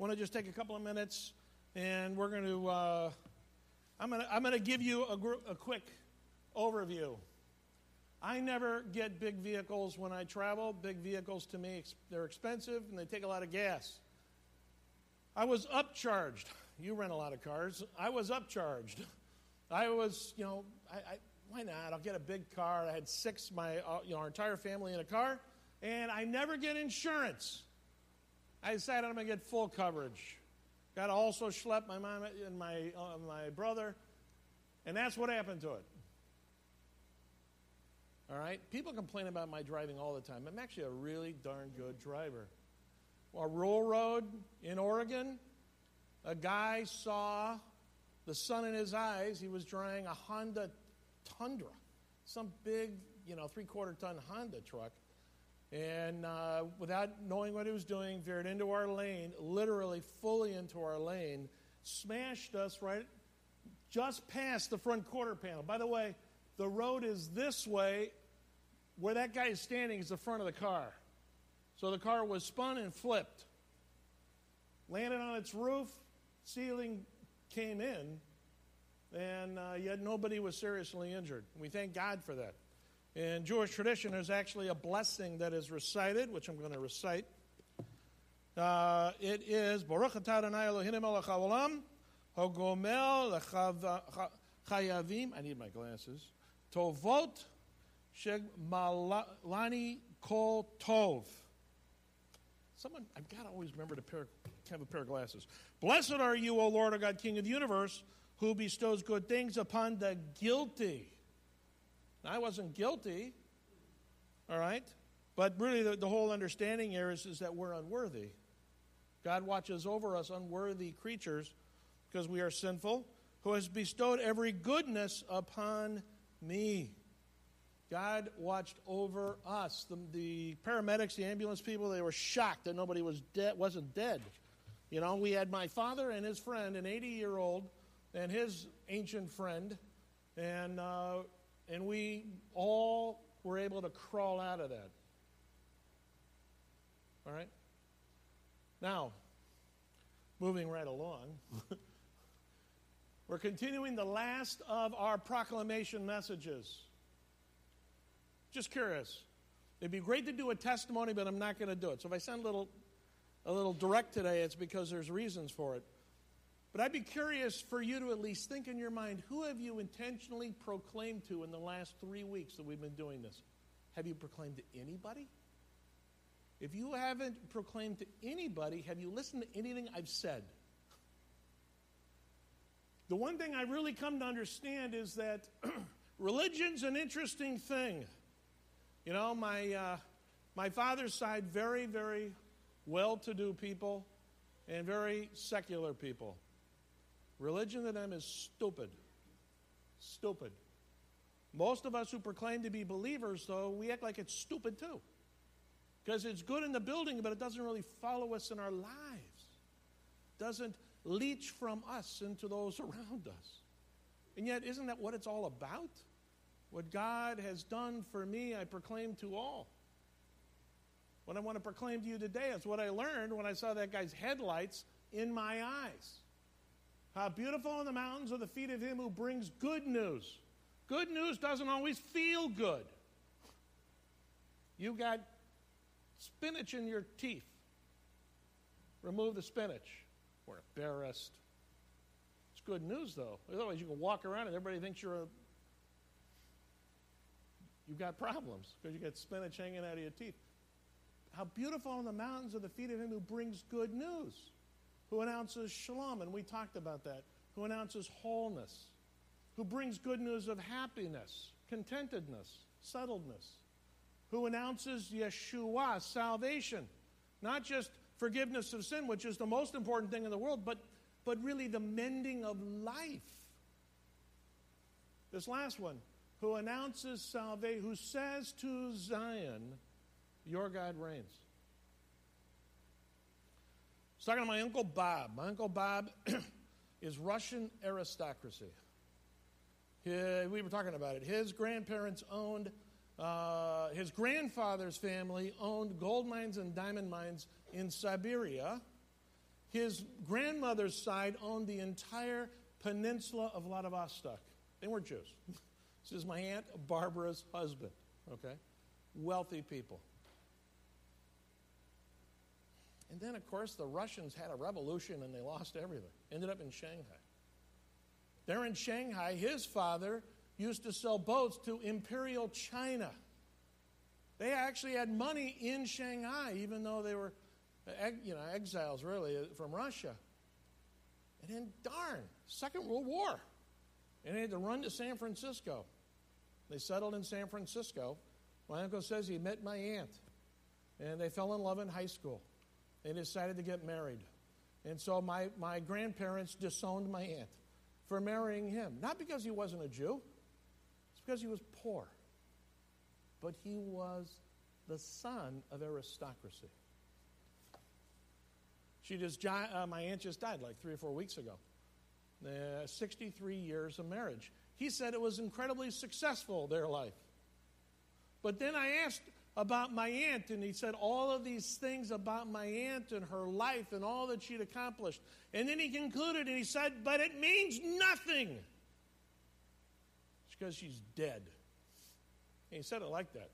want to just take a couple of minutes and we're going to, uh, I'm going to, I'm going to give you a, gr- a quick overview. I never get big vehicles when I travel. Big vehicles to me, they're expensive and they take a lot of gas. I was upcharged. You rent a lot of cars. I was upcharged. I was, you know, I, I, why not? I'll get a big car. I had six, my, uh, you know, our entire family in a car, and I never get insurance. I decided I'm going to get full coverage. Got to also schlep my mom and my, uh, my brother, and that's what happened to it. All right? People complain about my driving all the time. I'm actually a really darn good driver. A rural road in Oregon, a guy saw the sun in his eyes. He was driving a Honda Tundra, some big, you know, three quarter ton Honda truck. And uh, without knowing what he was doing, veered into our lane, literally fully into our lane, smashed us right just past the front quarter panel. By the way, the road is this way. Where that guy is standing is the front of the car. So the car was spun and flipped. Landed on its roof, ceiling came in, and uh, yet nobody was seriously injured. We thank God for that. In Jewish tradition, there's actually a blessing that is recited, which I'm going to recite. Uh, it is Baruch atah Adonai Eloheinu melech haolam, hogomel chayavim. I need my glasses. Tovot sheg malani kol tov. Someone, I've got to always remember to pair, have a pair of glasses. Blessed are you, O Lord, our God, King of the universe, who bestows good things upon the guilty. I wasn't guilty, all right? But really, the, the whole understanding here is, is that we're unworthy. God watches over us, unworthy creatures, because we are sinful, who has bestowed every goodness upon me. God watched over us. The, the, paramedics, the ambulance people, they were shocked that nobody was dead, wasn't dead. You know, we had my father and his friend, an 80 year old, and his ancient friend, and, uh, and we all were able to crawl out of that. All right? Now, moving right along, we're continuing the last of our proclamation messages. Just curious. It'd be great to do a testimony, but I'm not going to do it. So if I sound a little, a little direct today, it's because there's reasons for it. But I'd be curious for you to at least think in your mind who have you intentionally proclaimed to in the last three weeks that we've been doing this? Have you proclaimed to anybody? If you haven't proclaimed to anybody, have you listened to anything I've said? The one thing I really come to understand is that religion's an interesting thing. You know, my, uh, my father's side, very, very well to do people and very secular people. Religion to them is stupid. Stupid. Most of us who proclaim to be believers, though, we act like it's stupid too. Because it's good in the building, but it doesn't really follow us in our lives. Doesn't leach from us into those around us. And yet, isn't that what it's all about? What God has done for me, I proclaim to all. What I want to proclaim to you today is what I learned when I saw that guy's headlights in my eyes. How beautiful are the mountains are the feet of him who brings good news. Good news doesn't always feel good. You got spinach in your teeth. Remove the spinach. We're embarrassed. It's good news, though. Otherwise, you can walk around and everybody thinks you're a you've got problems because you got spinach hanging out of your teeth. How beautiful on the mountains are the feet of him who brings good news, who announces shalom, and we talked about that, who announces wholeness, who brings good news of happiness, contentedness, settledness, who announces Yeshua, salvation, not just forgiveness of sin, which is the most important thing in the world, but, but really the mending of life. This last one, who announces salvation, who says to Zion, Your God reigns. Was talking to my Uncle Bob. My Uncle Bob is Russian aristocracy. He, we were talking about it. His grandparents owned, uh, his grandfather's family owned gold mines and diamond mines in Siberia. his grandmother's side owned the entire peninsula of Vladivostok. They weren't Jews. this is my Aunt Barbara's husband, okay? Wealthy people. And then, of course, the Russians had a revolution and they lost everything. Ended up in Shanghai. There in Shanghai, his father used to sell boats to Imperial China. They actually had money in Shanghai, even though they were you know, exiles really from Russia. And then, darn, Second World War. And they had to run to San Francisco. They settled in San Francisco. My uncle says he met my aunt. And they fell in love in high school. They decided to get married. And so my, my grandparents disowned my aunt for marrying him. Not because he wasn't a Jew, it's because he was poor. But he was the son of aristocracy. She just, uh, my aunt just died like three or four weeks ago. Uh, 63 years of marriage. He said it was incredibly successful, their life. But then I asked about my aunt, and he said all of these things about my aunt and her life and all that she'd accomplished. And then he concluded and he said, But it means nothing. It's because she's dead. And he said it like that.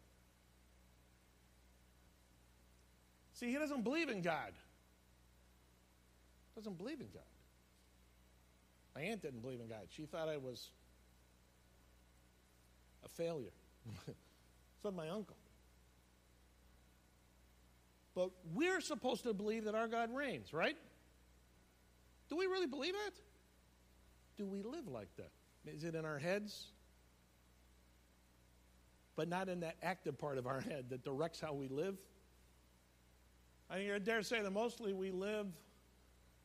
See, he doesn't believe in God. Doesn't believe in God. My aunt didn't believe in God. She thought I was a failure. so my uncle. But we're supposed to believe that our God reigns, right? Do we really believe it? Do we live like that? Is it in our heads? But not in that active part of our head that directs how we live? I dare say that mostly we live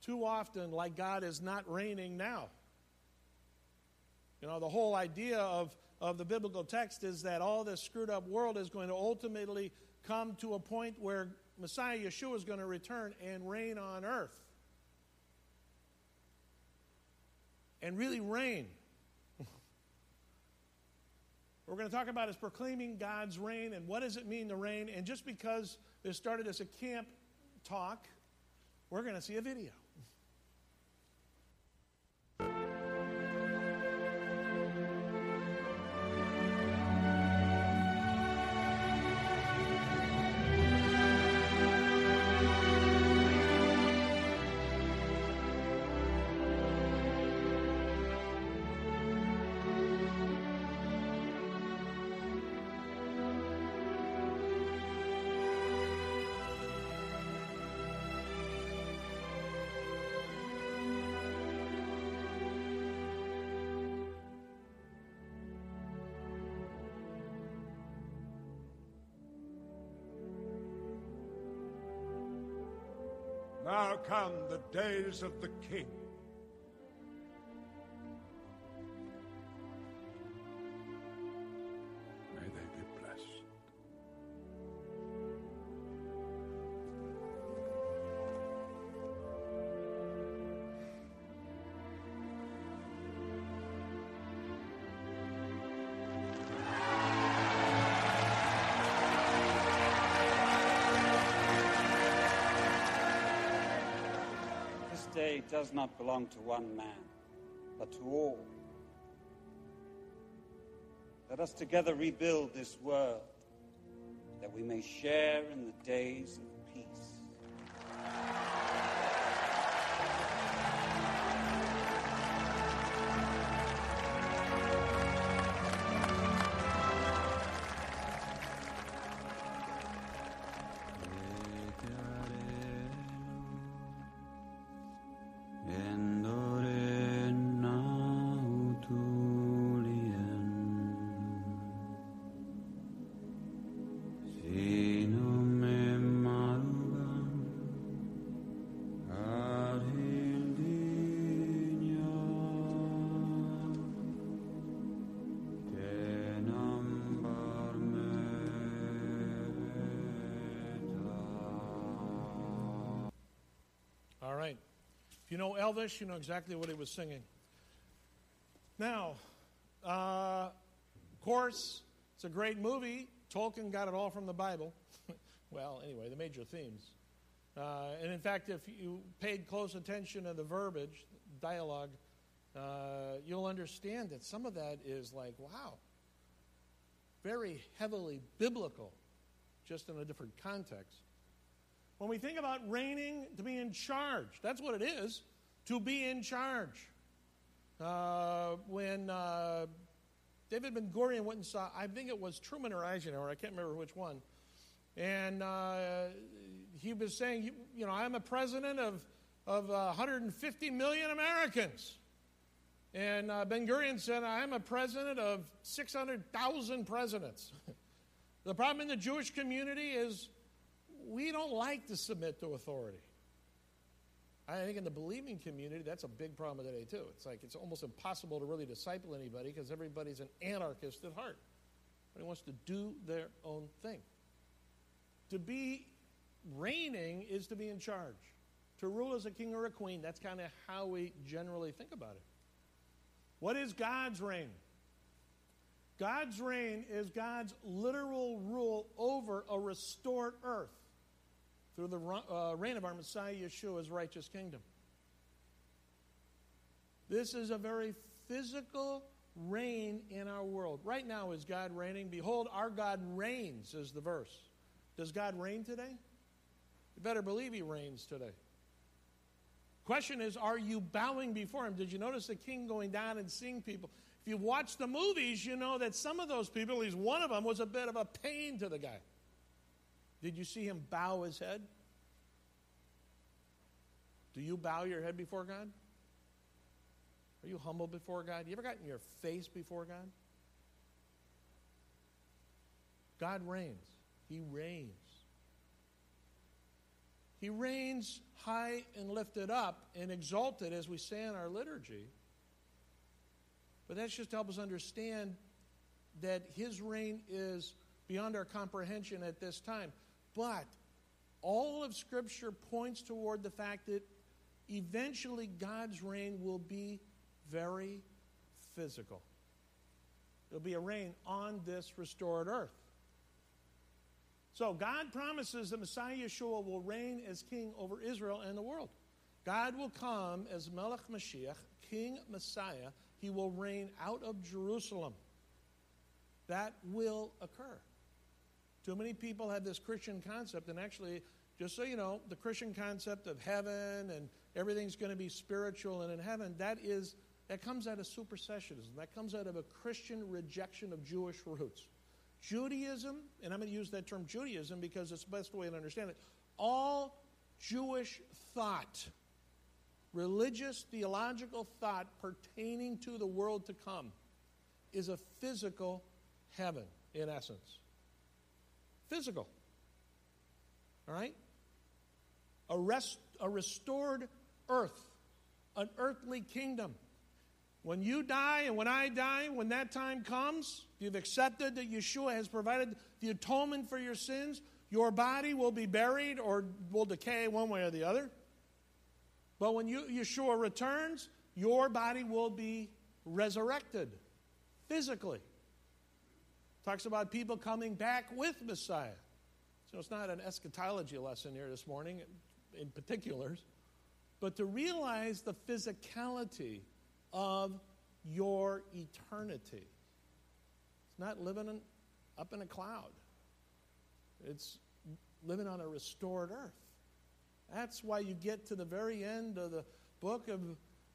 too often like God is not reigning now. You know, the whole idea of, of the biblical text is that all this screwed up world is going to ultimately come to a point where Messiah Yeshua is going to return and reign on earth. And really reign. we're going to talk about is proclaiming God's reign and what does it mean to reign. And just because this started as a camp talk, we're going to see a video. Now come the days of the king. Does not belong to one man, but to all. Let us together rebuild this world that we may share in the days of peace. Know Elvis, you know exactly what he was singing. Now, uh, of course, it's a great movie. Tolkien got it all from the Bible. well, anyway, the major themes. Uh, and in fact, if you paid close attention to the verbiage, dialogue, uh, you'll understand that some of that is like, wow, very heavily biblical, just in a different context. When we think about reigning, to be in charge, that's what it is, to be in charge. Uh, when uh, David Ben Gurion went and saw, I think it was Truman or Eisenhower, I can't remember which one, and uh, he was saying, you know, I'm a president of, of 150 million Americans. And uh, Ben Gurion said, I'm a president of 600,000 presidents. the problem in the Jewish community is we don't like to submit to authority. I think in the believing community, that's a big problem today, too. It's like it's almost impossible to really disciple anybody because everybody's an anarchist at heart. Everybody wants to do their own thing. To be reigning is to be in charge. To rule as a king or a queen, that's kind of how we generally think about it. What is God's reign? God's reign is God's literal rule over a restored earth through the uh, reign of our Messiah Yeshua's righteous kingdom. This is a very physical reign in our world. Right now, is God reigning? Behold, our God reigns, is the verse. Does God reign today? You better believe He reigns today. Question is, are you bowing before him? Did you notice the king going down and seeing people? If you watch the movies, you know that some of those people, at least one of them, was a bit of a pain to the guy. Did you see him bow his head? Do you bow your head before God? Are you humble before God? You ever gotten your face before God? God reigns. He reigns. He reigns high and lifted up and exalted, as we say in our liturgy. But that's just to help us understand that his reign is beyond our comprehension at this time. But all of Scripture points toward the fact that eventually God's reign will be very physical. It'll be a reign on this restored earth. So God promises that Messiah Yeshua will reign as king over Israel and the world. God will come as Melech Mashiach, King Messiah. He will reign out of Jerusalem. That will occur. Too many people have this Christian concept, and actually, just so you know, the Christian concept of heaven and everything's going to be spiritual and in heaven, that is that comes out of supersessionism. That comes out of a Christian rejection of Jewish roots. Judaism, and I'm going to use that term Judaism because it's the best way to understand it, all Jewish thought, religious, theological thought pertaining to the world to come, is a physical heaven, in essence. Physical. All right? A, rest, a restored earth, an earthly kingdom. When you die and when I die, when that time comes, you've accepted that Yeshua has provided the atonement for your sins, your body will be buried or will decay one way or the other. But when you, Yeshua returns, your body will be resurrected physically. Talks about people coming back with Messiah. So it's not an eschatology lesson here this morning in particulars, but to realize the physicality of your eternity. It's not living in, up in a cloud, it's living on a restored earth. That's why you get to the very end of the book of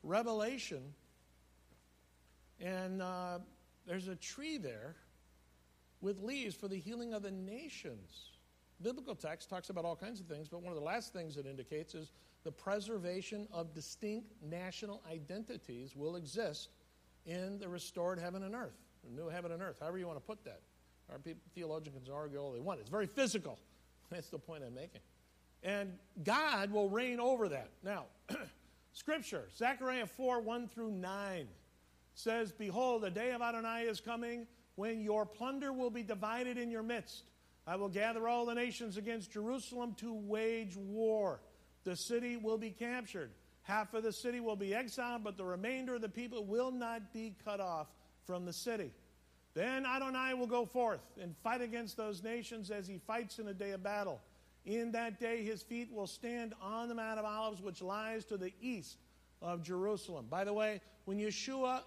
Revelation, and uh, there's a tree there with leaves for the healing of the nations. Biblical text talks about all kinds of things, but one of the last things it indicates is the preservation of distinct national identities will exist in the restored heaven and earth, the new heaven and earth, however you want to put that. Our people, theologians argue all they want. It's very physical. That's the point I'm making. And God will reign over that. Now, Scripture, Zechariah 4 1 through 9 says, Behold, the day of Adonai is coming when your plunder will be divided in your midst. I will gather all the nations against Jerusalem to wage war. The city will be captured. Half of the city will be exiled, but the remainder of the people will not be cut off from the city. Then Adonai will go forth and fight against those nations as he fights in a day of battle. In that day, his feet will stand on the Mount of Olives, which lies to the east of Jerusalem. By the way, when Yeshua,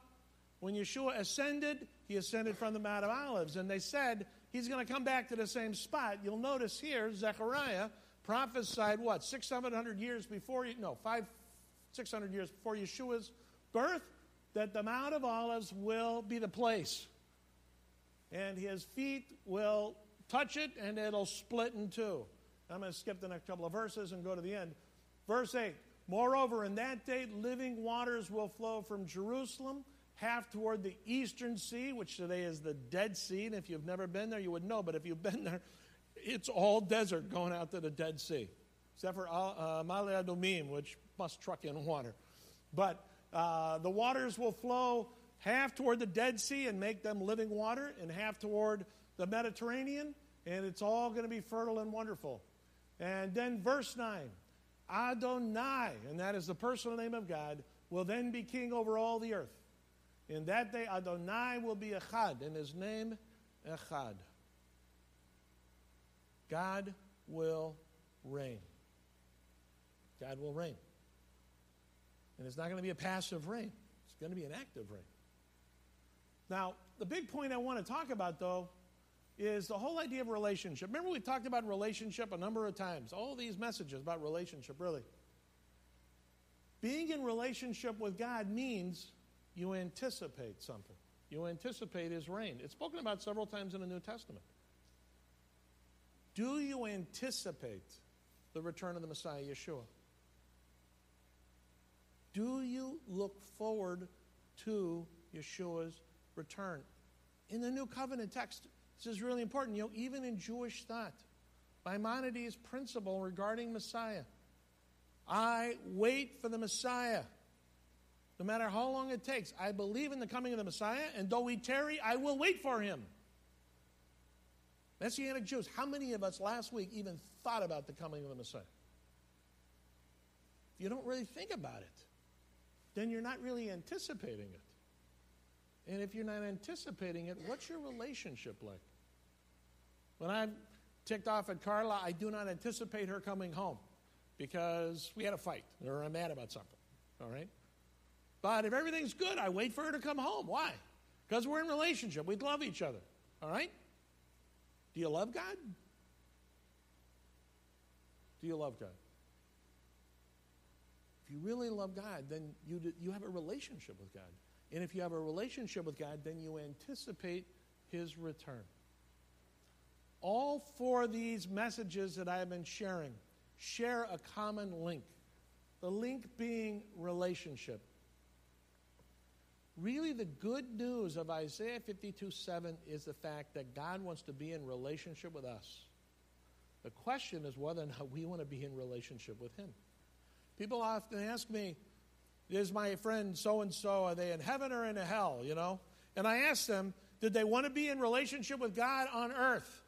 when Yeshua ascended, he ascended from the Mount of Olives, and they said he's going to come back to the same spot. You'll notice here, Zechariah prophesied what six, seven hundred years before, no, five, six hundred years before Yeshua's birth, that the Mount of Olives will be the place, and his feet will touch it, and it'll split in two. I'm going to skip the next couple of verses and go to the end. Verse 8 Moreover, in that day, living waters will flow from Jerusalem, half toward the eastern sea, which today is the Dead Sea. And if you've never been there, you would know. But if you've been there, it's all desert going out to the Dead Sea, except for uh, Ma'ale Adumim, which must truck in water. But uh, the waters will flow half toward the Dead Sea and make them living water, and half toward the Mediterranean, and it's all going to be fertile and wonderful. And then verse 9 Adonai, and that is the personal name of God, will then be king over all the earth. In that day, Adonai will be Echad, and his name, Echad. God will reign. God will reign. And it's not going to be a passive reign, it's going to be an active reign. Now, the big point I want to talk about, though, is the whole idea of relationship. Remember, we talked about relationship a number of times. All these messages about relationship, really. Being in relationship with God means you anticipate something. You anticipate His reign. It's spoken about several times in the New Testament. Do you anticipate the return of the Messiah, Yeshua? Do you look forward to Yeshua's return? In the New Covenant text, this is really important. You know, even in Jewish thought, Maimonides' principle regarding Messiah I wait for the Messiah. No matter how long it takes, I believe in the coming of the Messiah, and though we tarry, I will wait for him. Messianic Jews, how many of us last week even thought about the coming of the Messiah? If you don't really think about it, then you're not really anticipating it. And if you're not anticipating it, what's your relationship like? When I'm ticked off at Carla, I do not anticipate her coming home because we had a fight or I'm mad about something. All right? But if everything's good, I wait for her to come home. Why? Because we're in relationship. We love each other. All right? Do you love God? Do you love God? If you really love God, then you, you have a relationship with God. And if you have a relationship with God, then you anticipate His return. All four of these messages that I have been sharing share a common link. The link being relationship. Really, the good news of Isaiah 52 7 is the fact that God wants to be in relationship with us. The question is whether or not we want to be in relationship with Him. People often ask me, is my friend so and so, are they in heaven or in hell, you know? And I ask them, did they want to be in relationship with God on earth?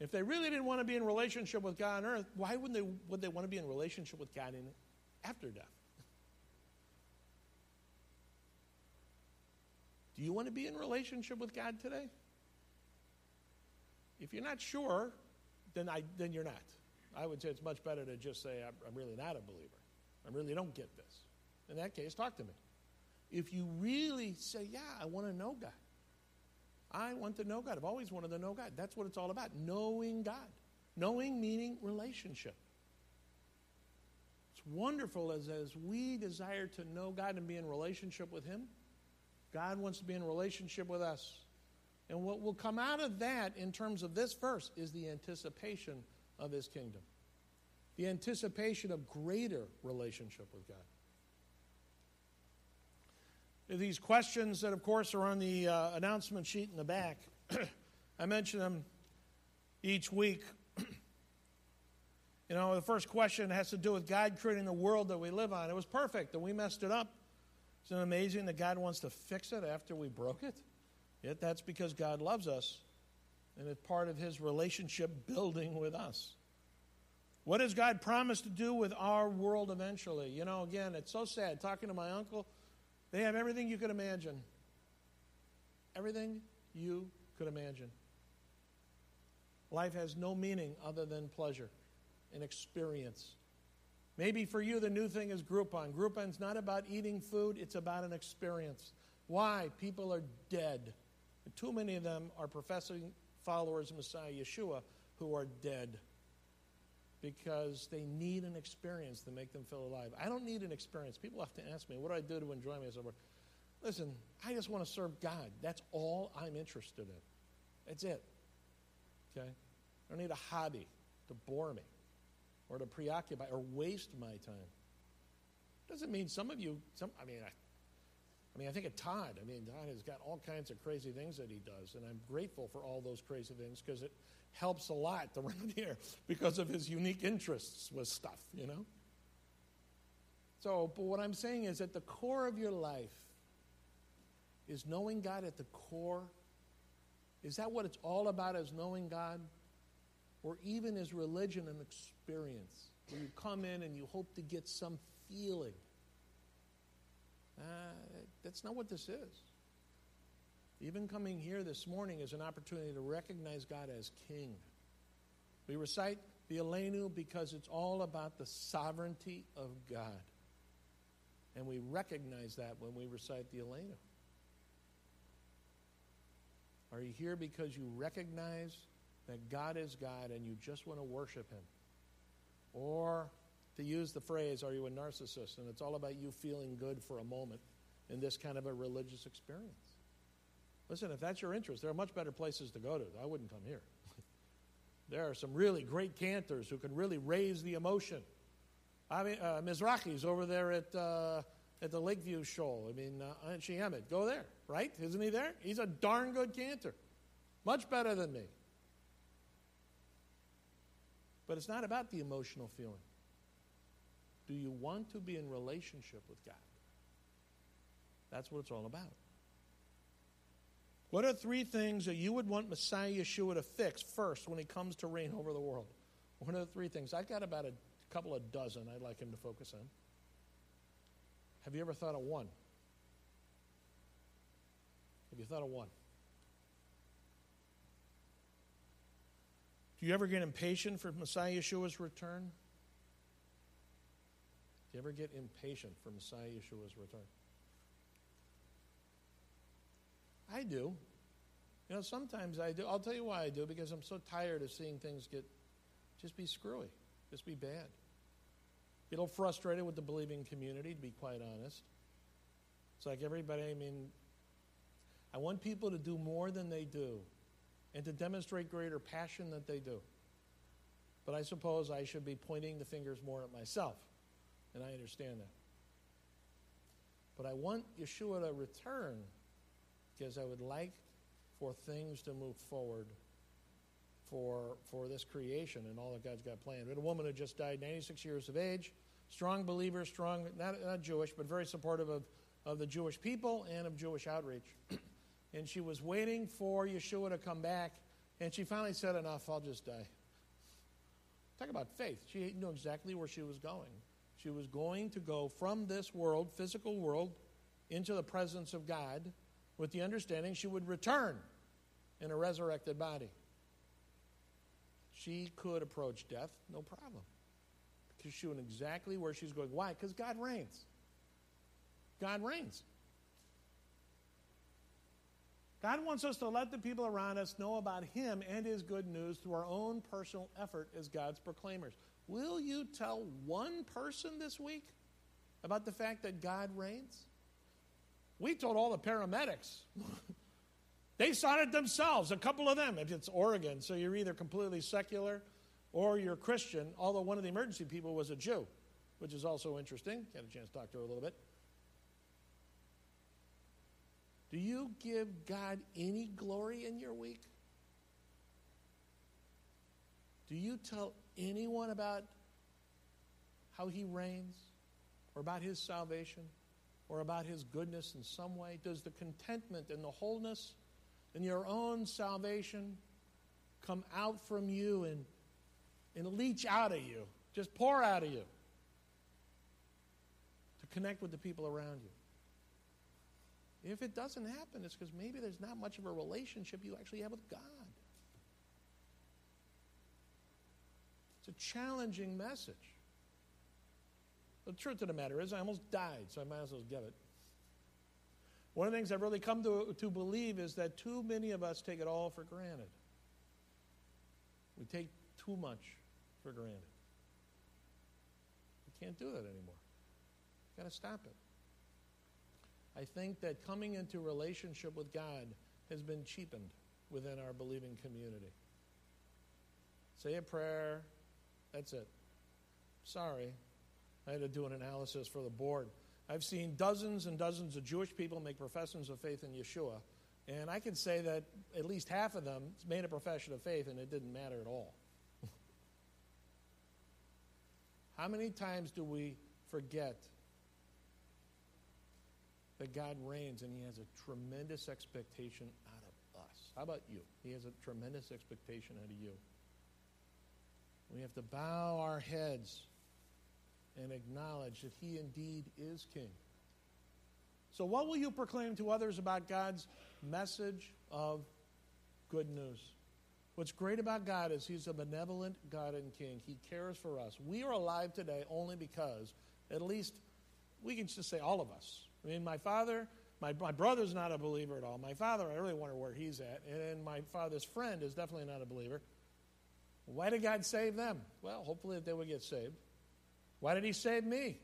If they really didn't want to be in relationship with God on earth, why wouldn't they, would they want to be in relationship with God in after death? Do you want to be in relationship with God today? If you're not sure, then, I, then you're not. I would say it's much better to just say, I'm, I'm really not a believer. I really don't get this. In that case, talk to me. If you really say, Yeah, I want to know God, I want to know God. I've always wanted to know God. That's what it's all about knowing God. Knowing meaning relationship. It's wonderful as, as we desire to know God and be in relationship with Him, God wants to be in relationship with us. And what will come out of that in terms of this verse is the anticipation of His kingdom, the anticipation of greater relationship with God these questions that, of course, are on the uh, announcement sheet in the back. I mention them each week. you know, the first question has to do with God creating the world that we live on. It was perfect, and we messed it up. Isn't it amazing that God wants to fix it after we broke it? Yet that's because God loves us, and it's part of His relationship building with us. What does God promise to do with our world eventually? You know, again, it's so sad. Talking to my uncle, they have everything you could imagine. Everything you could imagine. Life has no meaning other than pleasure. and experience. Maybe for you, the new thing is Groupon. Groupon's not about eating food, it's about an experience. Why? People are dead. Too many of them are professing followers of Messiah Yeshua who are dead because they need an experience to make them feel alive. I don't need an experience. People have to ask me, what do I do to enjoy myself? Listen, I just want to serve God. That's all I'm interested in. That's it. Okay? I don't need a hobby to bore me or to preoccupy or waste my time. Doesn't mean some of you, some, I mean, I, I mean, I think of Todd. I mean, Todd has got all kinds of crazy things that he does, and I'm grateful for all those crazy things because it helps a lot around here because of his unique interests with stuff, you know? So, but what I'm saying is at the core of your life is knowing God at the core. Is that what it's all about, is knowing God? Or even is religion an experience where you come in and you hope to get some feeling? Uh, that's not what this is. Even coming here this morning is an opportunity to recognize God as King. We recite the Aleinu because it's all about the sovereignty of God. And we recognize that when we recite the Aleinu. Are you here because you recognize that God is God and you just want to worship Him? Or, to use the phrase, are you a narcissist and it's all about you feeling good for a moment in this kind of a religious experience? Listen, if that's your interest, there are much better places to go to. I wouldn't come here. there are some really great cantors who can really raise the emotion. I mean, uh, Mizrahi's over there at, uh, at the Lakeview Shul. I mean, uh, Shehemet. Go there, right? Isn't he there? He's a darn good cantor. Much better than me. But it's not about the emotional feeling. Do you want to be in relationship with God? That's what it's all about. What are three things that you would want Messiah Yeshua to fix first when he comes to reign over the world? What are the three things? I've got about a couple of dozen I'd like him to focus on. Have you ever thought of one? Have you thought of one? Do you ever get impatient for Messiah Yeshua's return? Do you ever get impatient for Messiah Yeshua's return? I do. You know, sometimes I do. I'll tell you why I do, because I'm so tired of seeing things get just be screwy, just be bad. Get a little frustrated with the believing community, to be quite honest. It's like everybody, I mean, I want people to do more than they do and to demonstrate greater passion than they do. But I suppose I should be pointing the fingers more at myself, and I understand that. But I want Yeshua to return because I would like for things to move forward for, for this creation and all that God's got planned. We had a woman who just died, 96 years of age, strong believer, strong, not, not Jewish, but very supportive of, of the Jewish people and of Jewish outreach. and she was waiting for Yeshua to come back, and she finally said, Enough, I'll just die. Talk about faith. She knew exactly where she was going. She was going to go from this world, physical world, into the presence of God with the understanding she would return in a resurrected body. She could approach death, no problem. Because she knew exactly where she's going. Why? Because God reigns. God reigns. God wants us to let the people around us know about Him and His good news through our own personal effort as God's proclaimers. Will you tell one person this week about the fact that God reigns? We told all the paramedics. they saw it themselves, a couple of them, if it's Oregon. So you're either completely secular or you're Christian, although one of the emergency people was a Jew, which is also interesting. Got a chance to talk to her a little bit. Do you give God any glory in your week? Do you tell anyone about how he reigns or about his salvation? or about his goodness in some way? Does the contentment and the wholeness and your own salvation come out from you and, and leach out of you, just pour out of you to connect with the people around you? If it doesn't happen, it's because maybe there's not much of a relationship you actually have with God. It's a challenging message. The truth of the matter is, I almost died, so I might as well give it. One of the things I've really come to, to believe is that too many of us take it all for granted. We take too much for granted. We can't do that anymore. We've Got to stop it. I think that coming into relationship with God has been cheapened within our believing community. Say a prayer, that's it. Sorry, I had to do an analysis for the board. I've seen dozens and dozens of Jewish people make professions of faith in Yeshua, and I can say that at least half of them made a profession of faith and it didn't matter at all. How many times do we forget that God reigns and He has a tremendous expectation out of us? How about you? He has a tremendous expectation out of you. We have to bow our heads and acknowledge that He indeed is King. So, what will you proclaim to others about God's message of good news? What's great about God is He's a benevolent God and King. He cares for us. We are alive today only because, at least, we can just say all of us. I mean, my father, my, my brother's not a believer at all. My father, I really wonder where he's at. And my father's friend is definitely not a believer. Why did God save them? Well, hopefully that they would get saved. Why did He save me?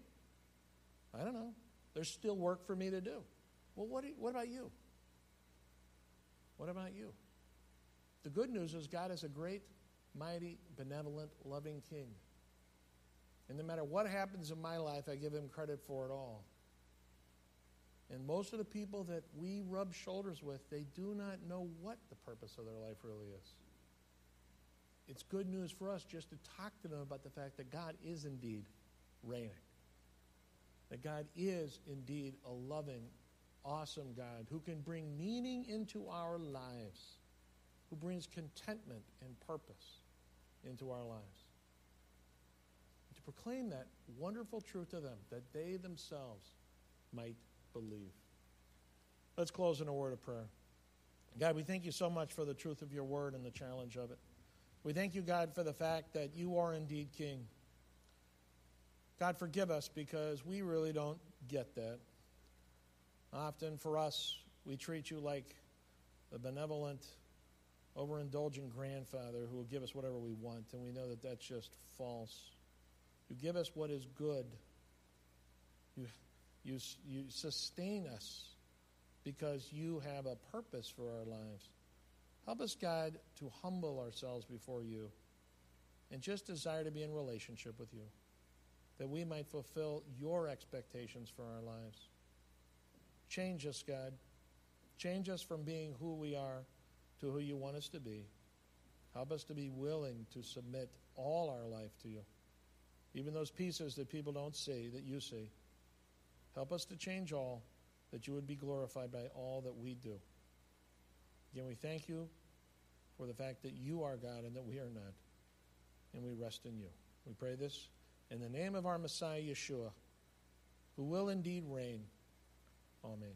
I don't know. There's still work for me to do. Well, what, you, what about you? What about you? The good news is God is a great, mighty, benevolent, loving King. And no matter what happens in my life, I give Him credit for it all. And most of the people that we rub shoulders with, they do not know what the purpose of their life really is it's good news for us just to talk to them about the fact that God is indeed reigning. That God is indeed a loving, awesome God who can bring meaning into our lives, who brings contentment and purpose into our lives. to proclaim that wonderful truth to them, that they themselves might believe. Let's close in a word of prayer. God, we thank you so much for the truth of your word and the challenge of it. We thank you, God, for the fact that you are indeed King. God, forgive us because we really don't get that. Often for us, we treat you like a benevolent, overindulgent grandfather who will give us whatever we want, and we know that that's just false. You give us what is good. You, you, you sustain us because you have a purpose for our lives. Help us, God, to humble ourselves before you and just desire to be in relationship with you, that we might fulfill your expectations for our lives. Change us, God. Change us from being who we are to who you want us to be. Help us to be willing to submit all our life to you, even those pieces that people don't see, that you see. Help us to change all, that you would be glorified by all that we do. Again, we thank you for the fact that you are God and that we are not. And we rest in you. We pray this in the name of our Messiah, Yeshua, who will indeed reign. Amen.